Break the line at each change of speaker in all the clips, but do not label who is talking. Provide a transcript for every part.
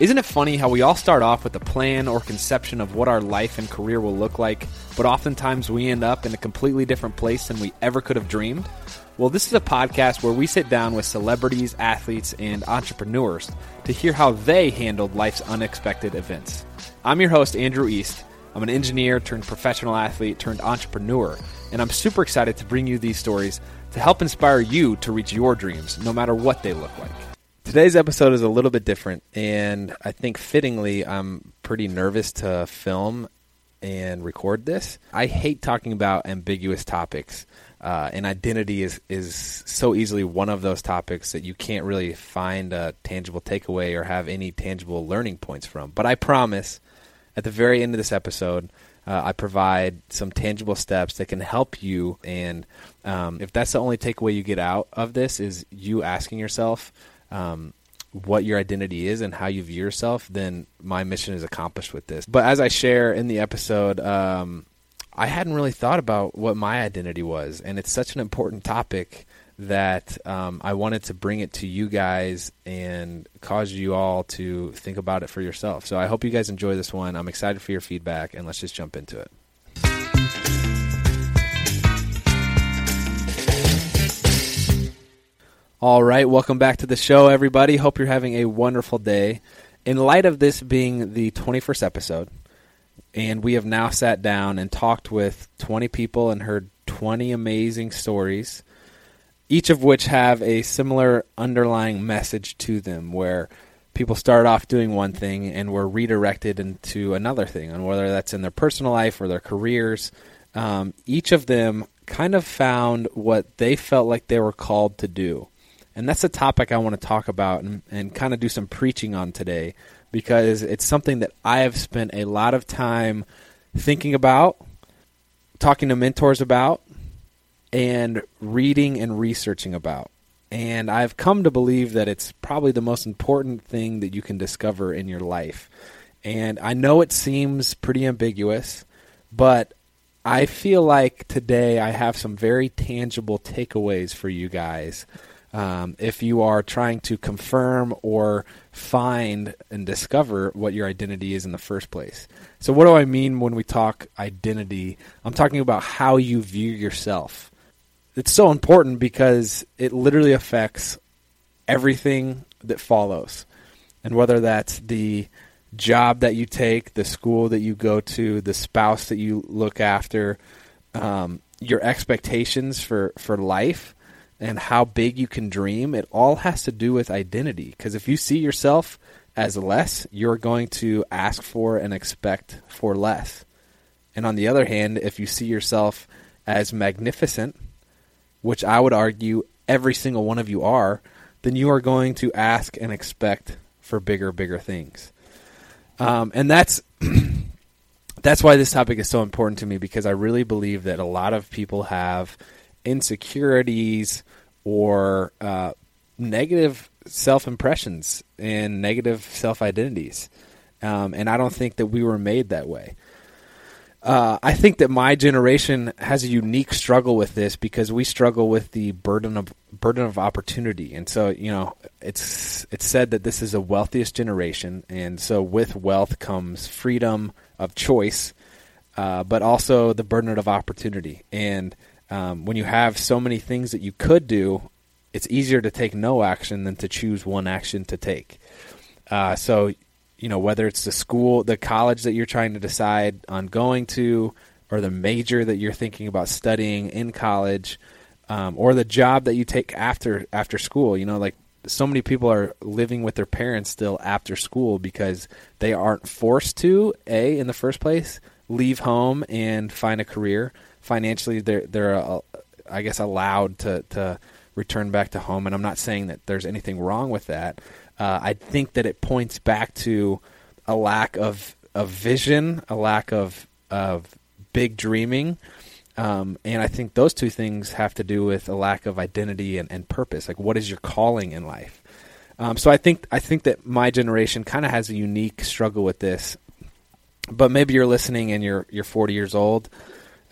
Isn't it funny how we all start off with a plan or conception of what our life and career will look like, but oftentimes we end up in a completely different place than we ever could have dreamed? Well, this is a podcast where we sit down with celebrities, athletes, and entrepreneurs to hear how they handled life's unexpected events. I'm your host, Andrew East. I'm an engineer turned professional athlete turned entrepreneur, and I'm super excited to bring you these stories to help inspire you to reach your dreams, no matter what they look like. Today's episode is a little bit different, and I think fittingly, I'm pretty nervous to film and record this. I hate talking about ambiguous topics, uh, and identity is, is so easily one of those topics that you can't really find a tangible takeaway or have any tangible learning points from. But I promise at the very end of this episode, uh, I provide some tangible steps that can help you. And um, if that's the only takeaway you get out of this, is you asking yourself, um, what your identity is and how you view yourself, then my mission is accomplished with this. But as I share in the episode, um, I hadn't really thought about what my identity was, and it's such an important topic that um, I wanted to bring it to you guys and cause you all to think about it for yourself. So I hope you guys enjoy this one. I'm excited for your feedback, and let's just jump into it. All right, welcome back to the show, everybody. Hope you're having a wonderful day. In light of this being the 21st episode, and we have now sat down and talked with 20 people and heard 20 amazing stories, each of which have a similar underlying message to them where people start off doing one thing and were redirected into another thing, and whether that's in their personal life or their careers. Um, each of them kind of found what they felt like they were called to do and that's a topic I want to talk about and, and kind of do some preaching on today because it's something that I have spent a lot of time thinking about, talking to mentors about, and reading and researching about. And I've come to believe that it's probably the most important thing that you can discover in your life. And I know it seems pretty ambiguous, but I feel like today I have some very tangible takeaways for you guys um, if you are trying to confirm or find and discover what your identity is in the first place. So, what do I mean when we talk identity? I'm talking about how you view yourself. It's so important because it literally affects everything that follows. And whether that's the job that you take, the school that you go to, the spouse that you look after, um, your expectations for, for life, and how big you can dream, it all has to do with identity. Because if you see yourself as less, you're going to ask for and expect for less. And on the other hand, if you see yourself as magnificent, which I would argue every single one of you are, then you are going to ask and expect for bigger, bigger things. Um, and that's that's why this topic is so important to me because I really believe that a lot of people have insecurities or uh, negative self impressions and negative self identities. Um, and I don't think that we were made that way. Uh, I think that my generation has a unique struggle with this because we struggle with the burden of burden of opportunity, and so you know it's it's said that this is the wealthiest generation, and so with wealth comes freedom of choice, uh, but also the burden of opportunity. And um, when you have so many things that you could do, it's easier to take no action than to choose one action to take. Uh, so, you know, whether it's the school, the college that you're trying to decide on going to, or the major that you're thinking about studying in college, um, or the job that you take after after school. You know, like so many people are living with their parents still after school because they aren't forced to a in the first place leave home and find a career financially they're they're uh, I guess allowed to to return back to home. And I'm not saying that there's anything wrong with that. Uh, I think that it points back to a lack of of vision, a lack of of big dreaming. Um, and I think those two things have to do with a lack of identity and, and purpose. Like, what is your calling in life? Um, so I think I think that my generation kind of has a unique struggle with this. But maybe you're listening and you're you're 40 years old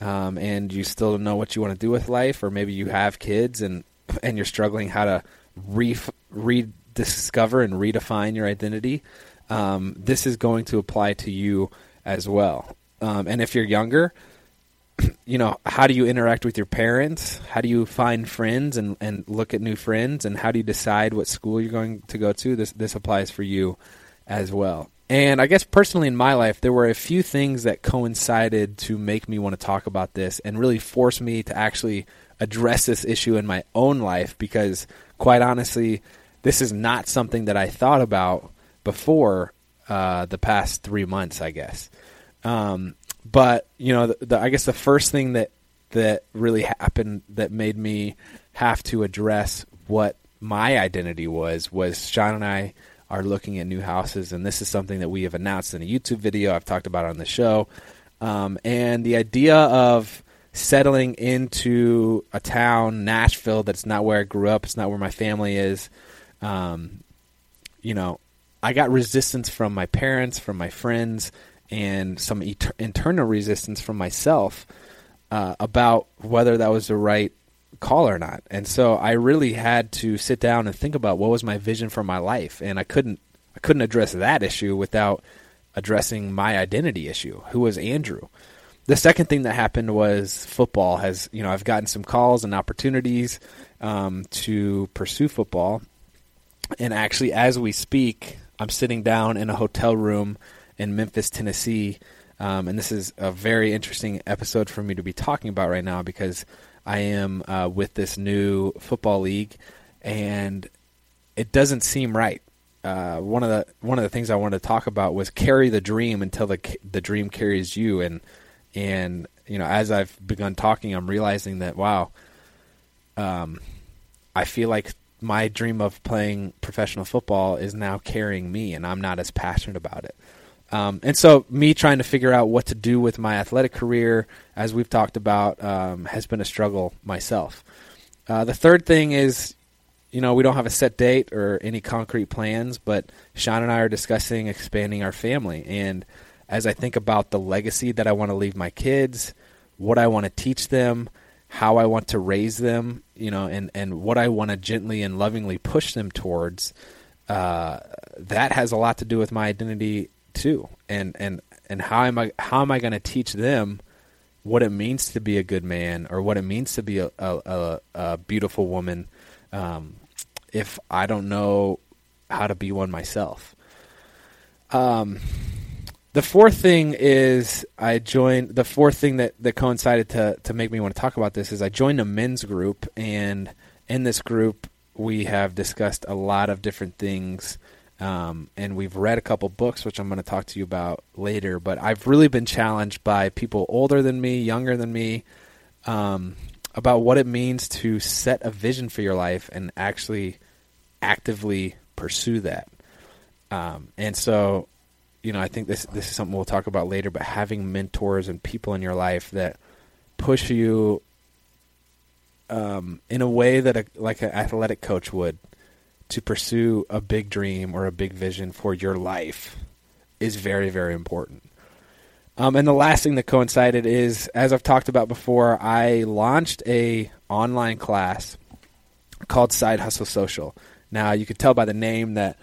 um, and you still don't know what you want to do with life, or maybe you have kids and and you're struggling how to re- rediscover and redefine your identity. um, this is going to apply to you as well. Um, and if you're younger, you know, how do you interact with your parents? How do you find friends and, and look at new friends? And how do you decide what school you're going to go to? This this applies for you as well. And I guess personally in my life, there were a few things that coincided to make me want to talk about this and really force me to actually address this issue in my own life because, quite honestly, this is not something that I thought about before uh, the past three months, I guess. Um, but you know, the, the, I guess the first thing that that really happened that made me have to address what my identity was was Shawn and I are looking at new houses, and this is something that we have announced in a YouTube video. I've talked about on the show, um, and the idea of settling into a town, Nashville, that's not where I grew up. It's not where my family is. Um, you know, I got resistance from my parents, from my friends, and some et- internal resistance from myself uh, about whether that was the right call or not. And so I really had to sit down and think about what was my vision for my life, and I couldn't I couldn't address that issue without addressing my identity issue. Who was Andrew? The second thing that happened was football has you know I've gotten some calls and opportunities um, to pursue football, and actually as we speak, I'm sitting down in a hotel room in Memphis, Tennessee. Um, and this is a very interesting episode for me to be talking about right now because I am uh, with this new football league, and it doesn't seem right. Uh, one of the one of the things I wanted to talk about was carry the dream until the the dream carries you, and and you know as I've begun talking, I'm realizing that wow, um, I feel like my dream of playing professional football is now carrying me, and I'm not as passionate about it. Um, and so, me trying to figure out what to do with my athletic career, as we've talked about, um, has been a struggle myself. Uh, the third thing is, you know, we don't have a set date or any concrete plans, but Shawn and I are discussing expanding our family. And as I think about the legacy that I want to leave my kids, what I want to teach them, how I want to raise them, you know, and, and what I want to gently and lovingly push them towards, uh, that has a lot to do with my identity too, and and and how am I how am I going to teach them what it means to be a good man or what it means to be a a, a, a beautiful woman um, if I don't know how to be one myself. Um, the fourth thing is I joined the fourth thing that, that coincided to to make me want to talk about this is I joined a men's group and in this group we have discussed a lot of different things um, and we've read a couple books, which I'm going to talk to you about later. But I've really been challenged by people older than me, younger than me, um, about what it means to set a vision for your life and actually actively pursue that. Um, and so, you know, I think this this is something we'll talk about later. But having mentors and people in your life that push you um, in a way that a, like an athletic coach would to pursue a big dream or a big vision for your life is very, very important. Um, and the last thing that coincided is, as I've talked about before, I launched a online class called Side Hustle Social. Now, you could tell by the name that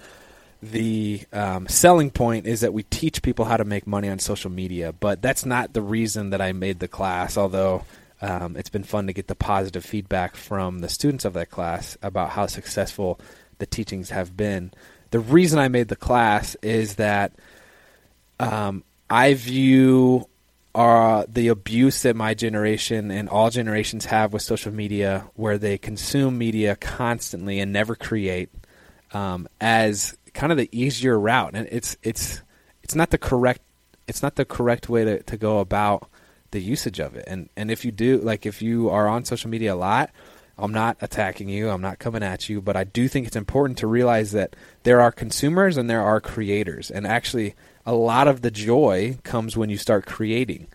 the um, selling point is that we teach people how to make money on social media, but that's not the reason that I made the class, although um, it's been fun to get the positive feedback from the students of that class about how successful the teachings have been. The reason I made the class is that um, I view uh, the abuse that my generation and all generations have with social media, where they consume media constantly and never create, um, as kind of the easier route. And it's it's it's not the correct it's not the correct way to, to go about the usage of it. And and if you do like if you are on social media a lot, I'm not attacking you. I'm not coming at you, but I do think it's important to realize that there are consumers and there are creators, and actually, a lot of the joy comes when you start creating.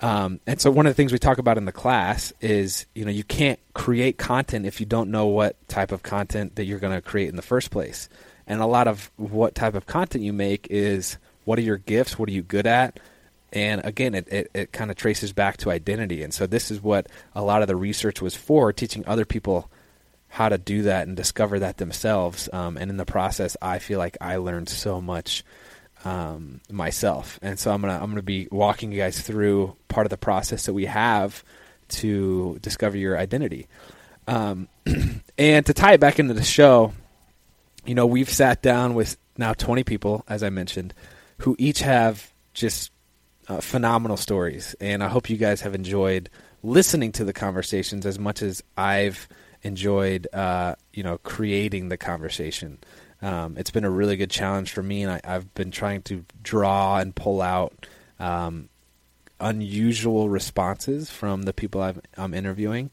Um, and so, one of the things we talk about in the class is, you know, you can't create content if you don't know what type of content that you're going to create in the first place. And a lot of what type of content you make is what are your gifts? What are you good at? And again, it, it, it kind of traces back to identity. And so this is what a lot of the research was for, teaching other people how to do that and discover that themselves. Um, and in the process, I feel like I learned so much um, myself. And so I'm gonna I'm gonna be walking you guys through part of the process that we have to discover your identity. Um, and to tie it back into the show, you know, we've sat down with now 20 people, as I mentioned, who each have just uh, phenomenal stories. And I hope you guys have enjoyed listening to the conversations as much as I've enjoyed, uh, you know, creating the conversation. Um, it's been a really good challenge for me, and I, have been trying to draw and pull out um, unusual responses from the people i am interviewing.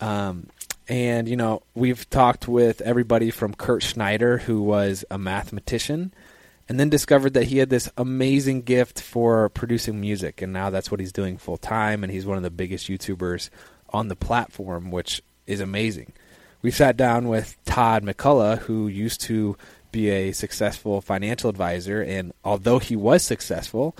Um, and you know, we've talked with everybody from Kurt Schneider, who was a mathematician, and then discovered that he had this amazing gift for producing music, and now that's what he's doing full time. And he's one of the biggest YouTubers on the platform, which is amazing. We sat down with Todd McCullough, who used to be a successful financial advisor, and although he was successful,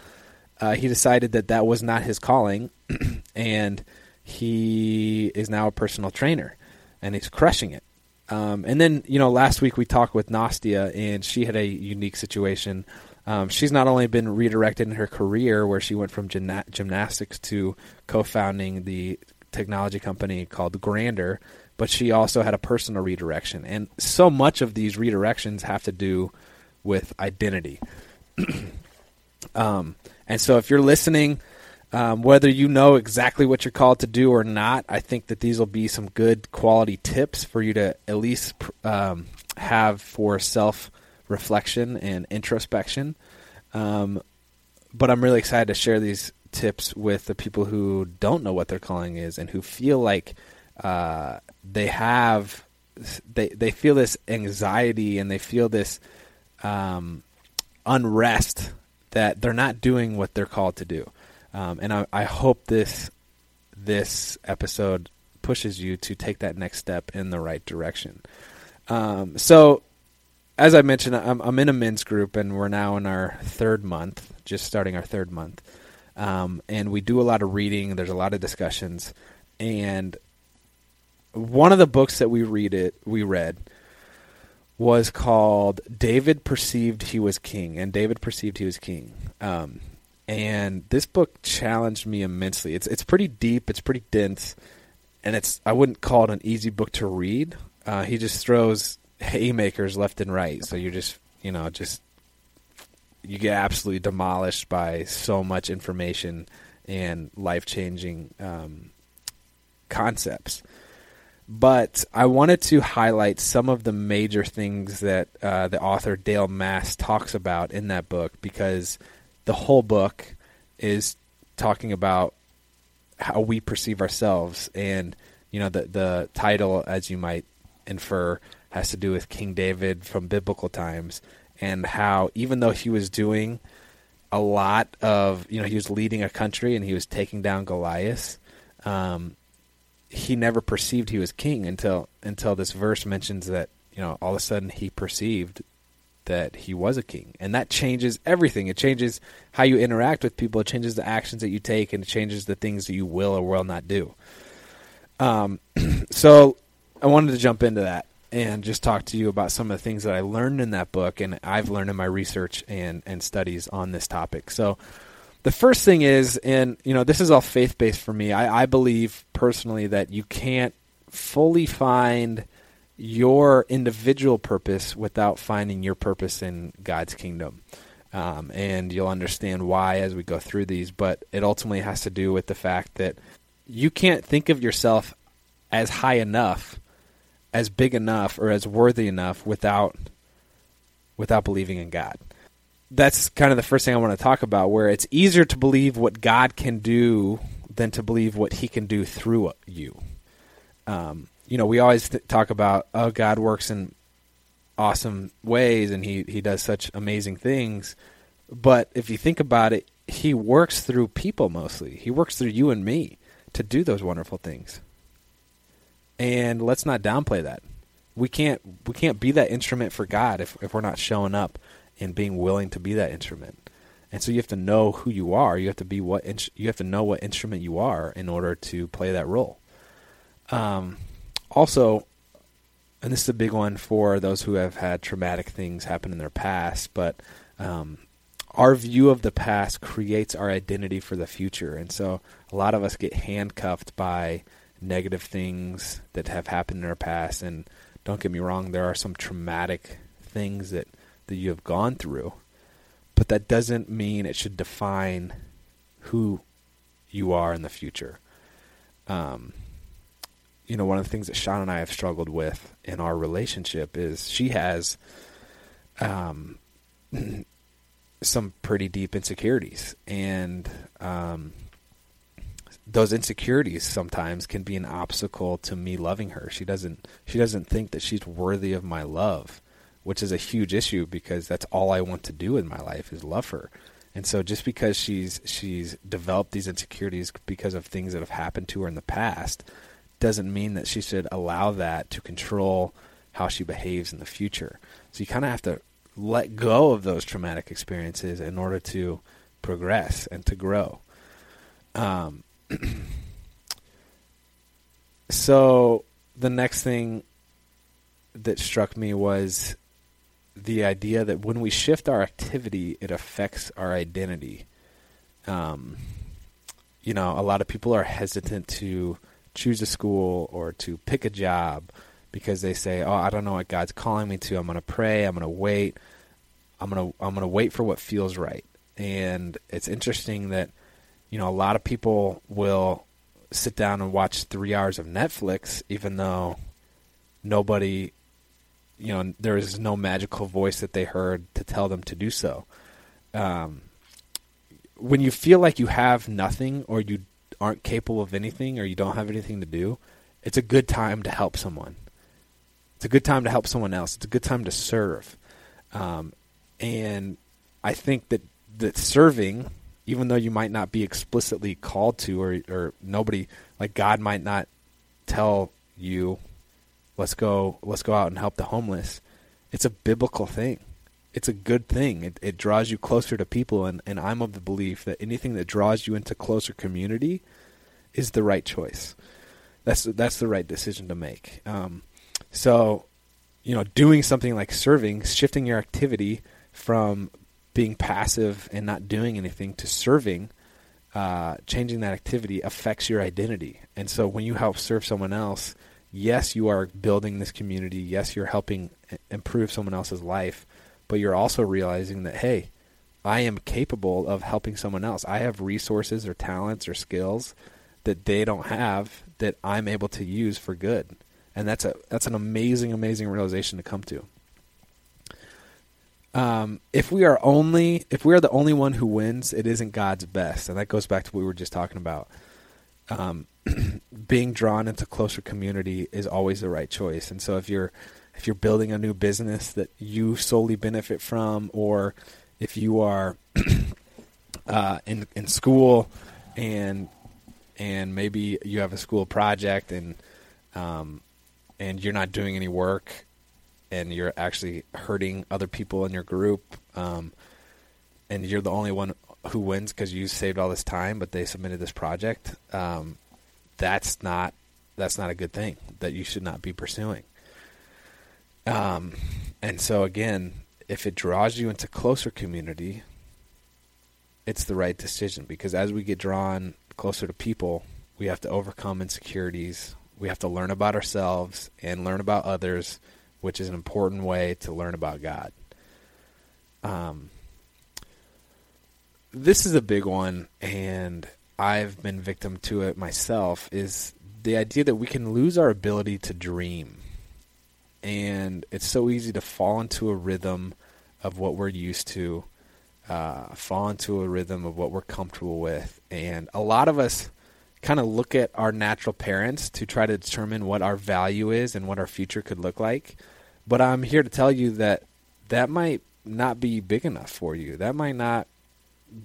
uh, he decided that that was not his calling, and he is now a personal trainer, and he's crushing it. Um, and then, you know, last week we talked with Nastia, and she had a unique situation. Um, she's not only been redirected in her career, where she went from gymna- gymnastics to co-founding the technology company called Grander, but she also had a personal redirection. And so much of these redirections have to do with identity. um, and so if you're listening, um, whether you know exactly what you're called to do or not, I think that these will be some good quality tips for you to at least um, have for self reflection and introspection. Um, but I'm really excited to share these tips with the people who don't know what their calling is and who feel like uh, they have they they feel this anxiety and they feel this um, unrest that they're not doing what they're called to do. Um, and I, I hope this this episode pushes you to take that next step in the right direction. Um, so, as I mentioned, I'm, I'm, in a men's group, and we're now in our third month, just starting our third month. Um, and we do a lot of reading. There's a lot of discussions, and one of the books that we read it we read was called David Perceived He Was King, and David perceived he was king. Um, and this book challenged me immensely. It's it's pretty deep, it's pretty dense, and it's I wouldn't call it an easy book to read. Uh, he just throws haymakers left and right, so you're just you know just you get absolutely demolished by so much information and life changing um, concepts but I wanted to highlight some of the major things that uh, the author Dale Mast talks about in that book because the whole book is talking about how we perceive ourselves. And you know the the title as you might infer has to do with King David from biblical times and how even though he was doing a lot of you know he was leading a country and he was taking down Goliath um, he never perceived he was king until until this verse mentions that you know all of a sudden he perceived that he was a king. And that changes everything. It changes how you interact with people. It changes the actions that you take and it changes the things that you will or will not do. Um, so i wanted to jump into that and just talk to you about some of the things that i learned in that book and i've learned in my research and, and studies on this topic. So the first thing is, and you know, this is all faith based for me. I, I believe personally that you can't fully find your individual purpose without finding your purpose in God's kingdom. Um, and you'll understand why as we go through these, but it ultimately has to do with the fact that you can't think of yourself as high enough, as big enough, or as worthy enough without without believing in God that's kind of the first thing I want to talk about, where it's easier to believe what God can do than to believe what He can do through you. Um, you know, we always th- talk about, oh, God works in awesome ways and He He does such amazing things, but if you think about it, He works through people mostly. He works through you and me to do those wonderful things. And let's not downplay that. We can't we can't be that instrument for God if if we're not showing up and being willing to be that instrument. And so you have to know who you are. You have to be what you have to know what instrument you are in order to play that role. Um, also, and this is a big one for those who have had traumatic things happen in their past, but um, our view of the past creates our identity for the future. And so a lot of us get handcuffed by negative things that have happened in our past. And don't get me wrong, there are some traumatic things that, that you have gone through, but that doesn't mean it should define who you are in the future. Um, you know, one of the things that Shawn and I have struggled with in our relationship is she has um, some pretty deep insecurities, and um, those insecurities sometimes can be an obstacle to me loving her. She doesn't she doesn't think that she's worthy of my love, which is a huge issue because that's all I want to do in my life is love her. And so just because she's she's developed these insecurities because of things that have happened to her in the past doesn't mean that she should allow that to control how she behaves in the future. So you kind of have to let go of those traumatic experiences in order to progress and to grow. Um, so the next thing that struck me was the idea that when we shift our activity, it affects our identity. Um, you know, a lot of people are hesitant to choose a school or to pick a job because they say, "Oh, I don't know what God's calling me to. I'm going to pray. I'm going to wait. I'm going to I'm going to wait for what feels right." And it's interesting that you know a lot of people will sit down and watch 3 hours of Netflix even though nobody you know there is no magical voice that they heard to tell them to do so. Um, when you feel like you have nothing or you aren't capable of anything or you don't have anything to do, it's a good time to help someone. It's a good time to help someone else. It's a good time to serve. Um, and I think that that serving, even though you might not be explicitly called to, or or nobody like God might not tell you, let's go, let's go out and help the homeless. It's a biblical thing. It's a good thing. It, it draws you closer to people, and, and I'm of the belief that anything that draws you into closer community is the right choice. That's that's the right decision to make. Um, so, you know, doing something like serving, shifting your activity from being passive and not doing anything to serving, uh, changing that activity affects your identity. And so, when you help serve someone else, yes, you are building this community. Yes, you're helping improve someone else's life, but you're also realizing that hey, I am capable of helping someone else. I have resources or talents or skills that they don't have that I'm able to use for good. And that's a that's an amazing, amazing realization to come to. Um, if we are only if we are the only one who wins, it isn't God's best, and that goes back to what we were just talking about. Um, being drawn into closer community is always the right choice. And so if you're if you're building a new business that you solely benefit from, or if you are uh, in in school and and maybe you have a school project and um, and you're not doing any work and you're actually hurting other people in your group um, and you're the only one who wins because you saved all this time but they submitted this project um, that's not that's not a good thing that you should not be pursuing um, and so again if it draws you into closer community it's the right decision because as we get drawn closer to people, we have to overcome insecurities. We have to learn about ourselves and learn about others, which is an important way to learn about God. Um, this is a big one, and I've been victim to it myself. Is the idea that we can lose our ability to dream, and it's so easy to fall into a rhythm of what we're used to uh, fall into a rhythm of what we're comfortable with. And a lot of us kind of look at our natural parents to try to determine what our value is and what our future could look like. But I'm here to tell you that that might not be big enough for you. That might not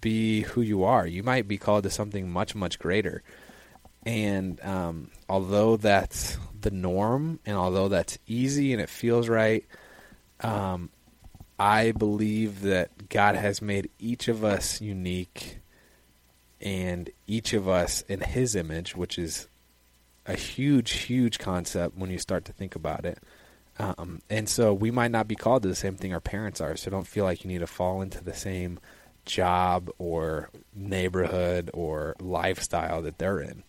be who you are. You might be called to something much, much greater. And um, although that's the norm, and although that's easy and it feels right, um, I believe that God has made each of us unique and each of us in His image, which is a huge, huge concept when you start to think about it. Um, and so we might not be called to the same thing our parents are. So don't feel like you need to fall into the same job or neighborhood or lifestyle that they're in.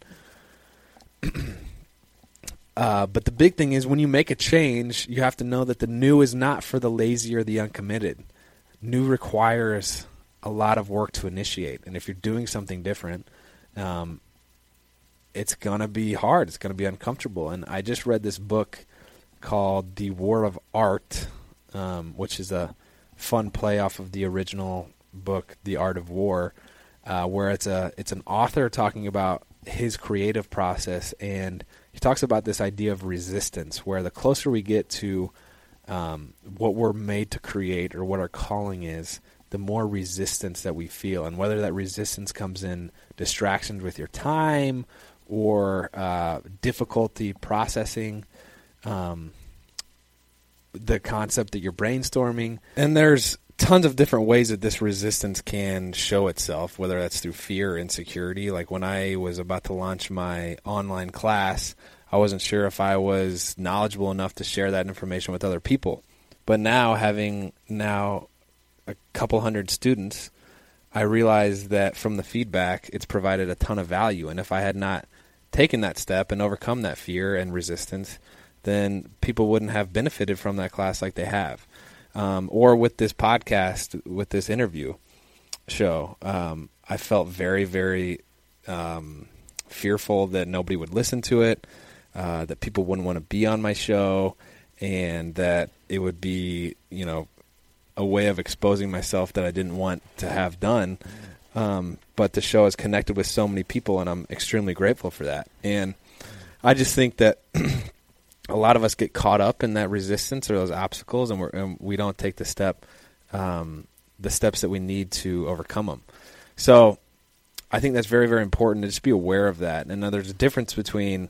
Uh, but the big thing is when you make a change, you have to know that the new is not for the lazy or the uncommitted. New requires a lot of work to initiate. And if you're doing something different, um, it's going to be hard. It's going to be uncomfortable. And I just read this book called The War of Art, um, which is a fun play off of the original book, The Art of War, uh, where it's a it's an author talking about his creative process, and he talks about this idea of resistance, where the closer we get to um, what we're made to create or what our calling is, the more resistance that we feel, and whether that resistance comes in distractions with your time or uh, difficulty processing um, the concept that you're brainstorming. And there's tons of different ways that this resistance can show itself, whether that's through fear or insecurity. Like when I was about to launch my online class, I wasn't sure if I was knowledgeable enough to share that information with other people. But now, having now a couple hundred students, I realized that from the feedback, it's provided a ton of value. And if I had not taken that step and overcome that fear and resistance, then people wouldn't have benefited from that class like they have. Um, or with this podcast, with this interview show, um, I felt very, very um, fearful that nobody would listen to it, uh, that people wouldn't want to be on my show, and that it would be, you know, a way of exposing myself that I didn't want to have done. Um, but the show has connected with so many people, and I'm extremely grateful for that. And I just think that lot of us get caught up in that resistance or those obstacles, and, and we don't take the step, um, the steps that we need to overcome them. So, I think that's very, very important to just be aware of that. And there's a difference between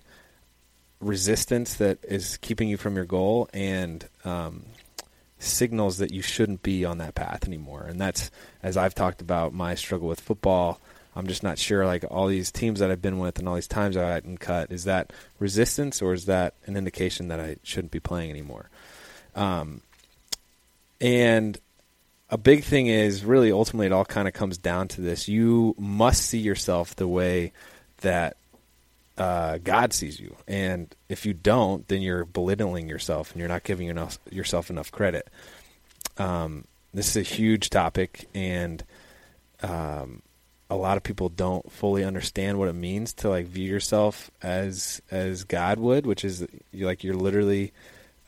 resistance that is keeping you from your goal and um, signals that you shouldn't be on that path anymore. And that's, as I've talked about my struggle with football I'm just not sure. Like all these teams that I've been with and all these times I hadn't cut, is that resistance or is that an indication that I shouldn't be playing anymore? Um, and a big thing is really ultimately it all kind of comes down to this: you must see yourself the way that uh, God sees you, and if you don't, then you're belittling yourself and you're not giving enough, yourself enough credit. Um, this is a huge topic, and um, a lot of people don't fully understand what it means to like view yourself as as God would, which is like you're literally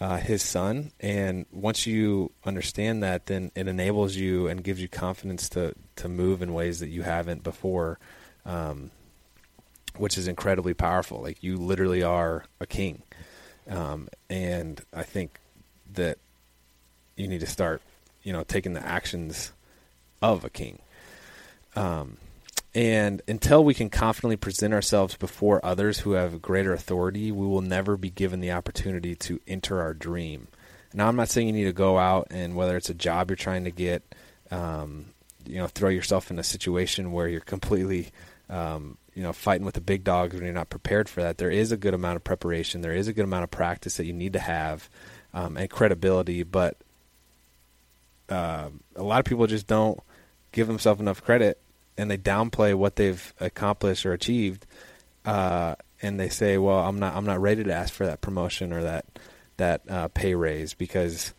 uh, His son. And once you understand that, then it enables you and gives you confidence to to move in ways that you haven't before, um, which is incredibly powerful. Like you literally are a king, um, and I think that you need to start, you know, taking the actions of a king. Um, and until we can confidently present ourselves before others who have greater authority, we will never be given the opportunity to enter our dream. Now, I'm not saying you need to go out and whether it's a job you're trying to get, um, you know, throw yourself in a situation where you're completely, um, you know, fighting with the big dogs when you're not prepared for that. There is a good amount of preparation. There is a good amount of practice that you need to have um, and credibility, but uh, a lot of people just don't give themselves enough credit and they downplay what they've accomplished or achieved, uh, and they say, "Well, I'm not I'm not ready to ask for that promotion or that that uh, pay raise because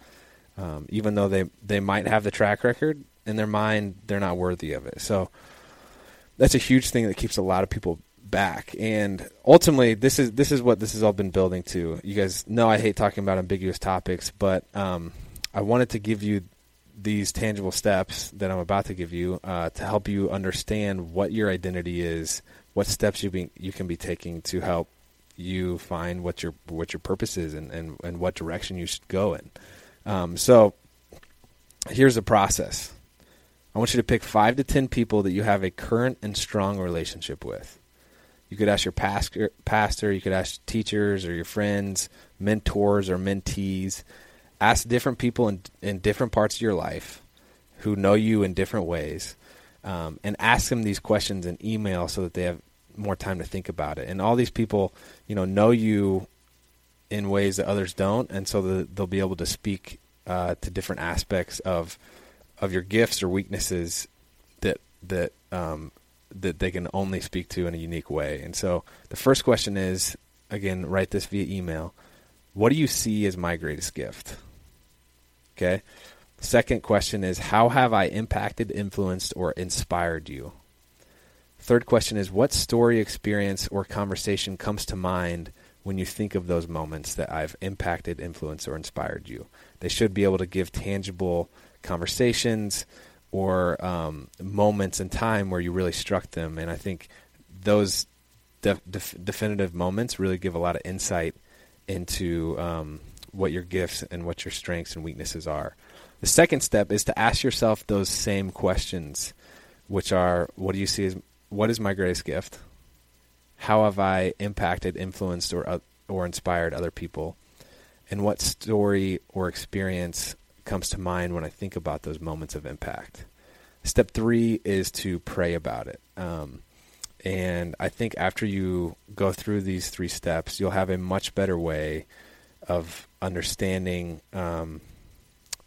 um, even though they they might have the track record in their mind, they're not worthy of it." So that's a huge thing that keeps a lot of people back. And ultimately, this is this is what this has all been building to. You guys know I hate talking about ambiguous topics, but um, I wanted to give you these tangible steps that I'm about to give you uh, to help you understand what your identity is, what steps you be, you can be taking to help you find what your what your purpose is and, and, and what direction you should go in. Um, so here's the process. I want you to pick five to ten people that you have a current and strong relationship with. You could ask your pastor, pastor, you could ask teachers or your friends, mentors or mentees ask different people in in different parts of your life who know you in different ways, um, and ask them these questions in email so that they have more time to think about it. And all these people, you know, know you in ways that others don't, and so the, they'll be able to speak uh, to different aspects of of your gifts or weaknesses that that um, that they can only speak to in a unique way. And so the first question is again, write this via email. What do you see as my greatest gift? Okay. Second question is how have I impacted, influenced, or inspired you? Third question is what story, experience, or conversation comes to mind when you think of those moments that I've impacted, influenced, or inspired you? They should be able to give tangible conversations or um, moments in time where you really struck them. And I think those def- def- definitive moments really give a lot of insight into um, what your gifts and what your strengths and weaknesses are. The second step is to ask yourself those same questions, which are what do you see as what is my greatest gift? How have I impacted, influenced, or uh, or inspired other people? And what story or experience comes to mind when I think about those moments of impact? Step three is to pray about it. Um, and I think after you go through these three steps, you'll have a much better way of understanding um,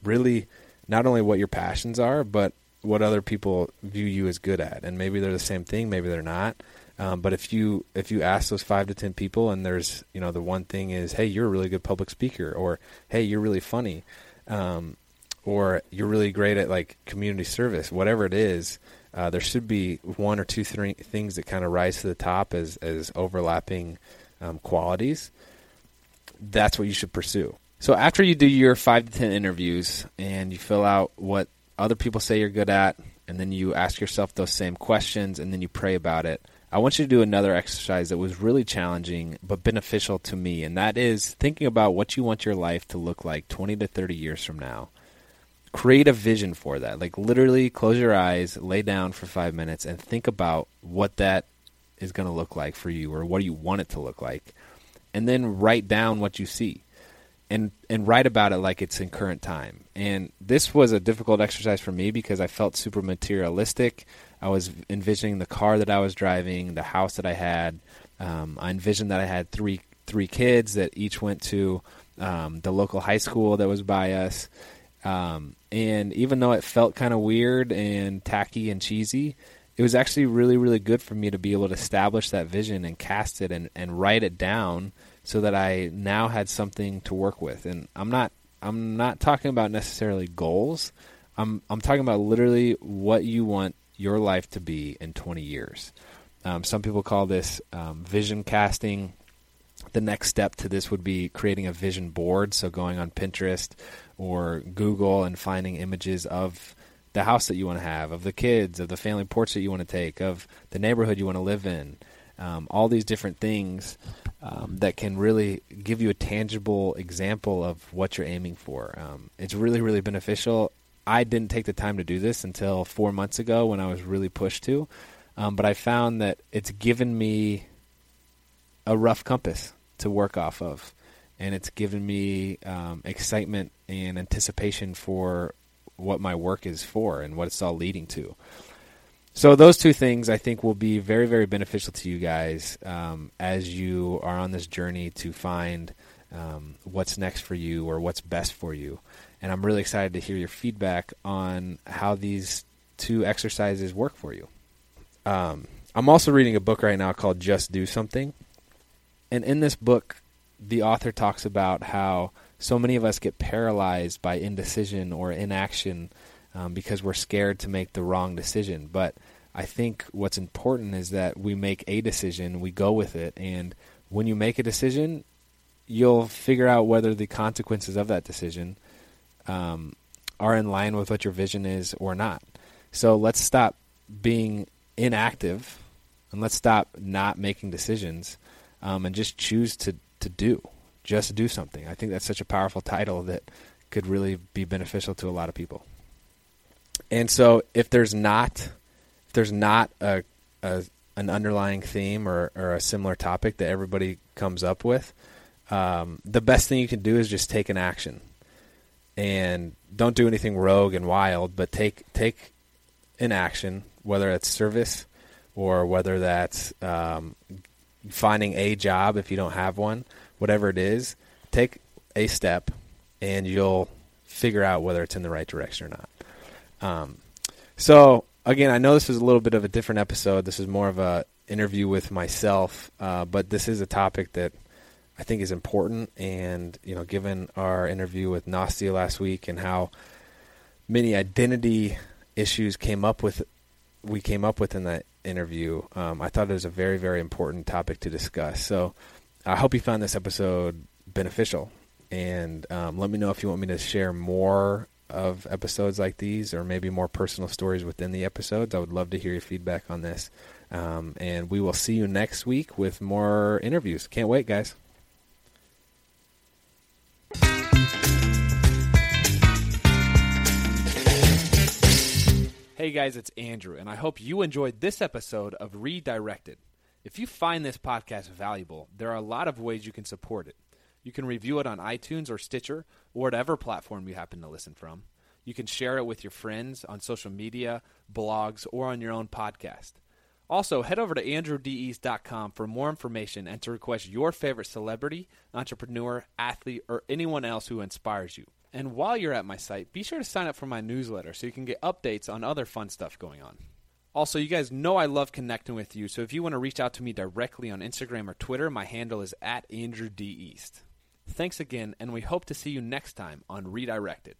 really not only what your passions are, but what other people view you as good at. And maybe they're the same thing, maybe they're not. Um, but if you if you ask those five to ten people, and there's you know the one thing is, hey, you're a really good public speaker, or hey, you're really funny, um, or you're really great at like community service, whatever it is, uh, there should be one or two th- things that kind of rise to the top as as overlapping um, qualities. That's what you should pursue. So after you do your five to ten interviews and you fill out what other people say you're good at, and then you ask yourself those same questions, and then you pray about it I want you to do another exercise that was really challenging but beneficial to me, and that is thinking about what you want your life to look like 20 to 30 years from now. Create a vision for that. Like literally close your eyes, lay down for 5 minutes and think about what that is going to look like for you or what do you want it to look like. And then write down what you see. And and write about it like it's in current time. And this was a difficult exercise for me because I felt super materialistic. I was envisioning the car that I was driving, the house that I had. Um, I envisioned that I had three three kids that each went to um, the local high school that was by us. Um, and even though it felt kind of weird and tacky and cheesy, it was actually really, really good for me to be able to establish that vision and cast it and, and write it down so that I now had something to work with. And I'm not I'm not talking about necessarily goals. I'm I'm talking about literally what you want your life to be in 20 years. Um, some people call this um, vision casting. The next step to this would be creating a vision board. So going on Pinterest or Google and finding images of the house that you want to have, of the kids, of the family porch that you want to take, of the neighborhood you want to live in. Um, all these different things um, that can really give you a tangible example of what you're aiming for. Um, it's really, really beneficial. I didn't take the time to do this until four months ago when I was really pushed to. Um, but I found that it's given me a rough compass to work off of. And it's given me um, excitement and anticipation for what my work is for and what it's all leading to. So those two things I think will be very, very beneficial to you guys um, as you are on this journey to find um, what's next for you or what's best for you and I'm really excited to hear your feedback on how these two exercises work for you. Um, I'm also reading a book right now called Just Do Something. And in this book, the author talks about how so many of us get paralyzed by indecision or inaction um, because we're scared to make the wrong decision. But I think what's important is that we make a decision, we go with it, and when you make a decision, you'll figure out whether the consequences of that decision um, are in line with what your vision is or not. So let's stop being inactive and let's stop not making decisions um, and just choose to, to do. Just do something. I think that's such a powerful title that could really be beneficial to a lot of people. And so if there's not if there's not a, a an underlying theme or, or a similar topic that everybody comes up with, um, the best thing you can do is just take an action and don't do anything rogue and wild, but take take an action, whether it's service or whether that's um, finding a job if you don't have one, whatever it is. take a step, and you'll figure out whether it's in the right direction or not. Um, so again, I know this is a little bit of a different episode. This is more of a interview with myself, uh, but this is a topic that I think is important. And you know, given our interview with Nastia last week and how many identity issues came up with we came up with in that interview, um, I thought it was a very very important topic to discuss. So I hope you found this episode beneficial. And um, let me know if you want me to share more of episodes like these or maybe more personal stories within the episodes. I would love to hear your feedback on this. Um, and we will see you next week with more interviews. Can't wait, guys. Hey guys, it's Andrew, and I hope you enjoyed this episode of Redirected. If you find this podcast valuable, there are a lot of ways you can support it. You can review it on iTunes or Stitcher or whatever platform you happen to listen from. You can share it with your friends on social media, blogs, or on your own podcast. Also, head over to andrewdeast.com for more information and to request your favorite celebrity, entrepreneur, athlete, or anyone else who inspires you. And while you're at my site, be sure to sign up for my newsletter so you can get updates on other fun stuff going on. Also, you guys know I love connecting with you, so if you want to reach out to me directly on Instagram or Twitter, my handle is at Andrew D. East. Thanks again, and we hope to see you next time on Redirected.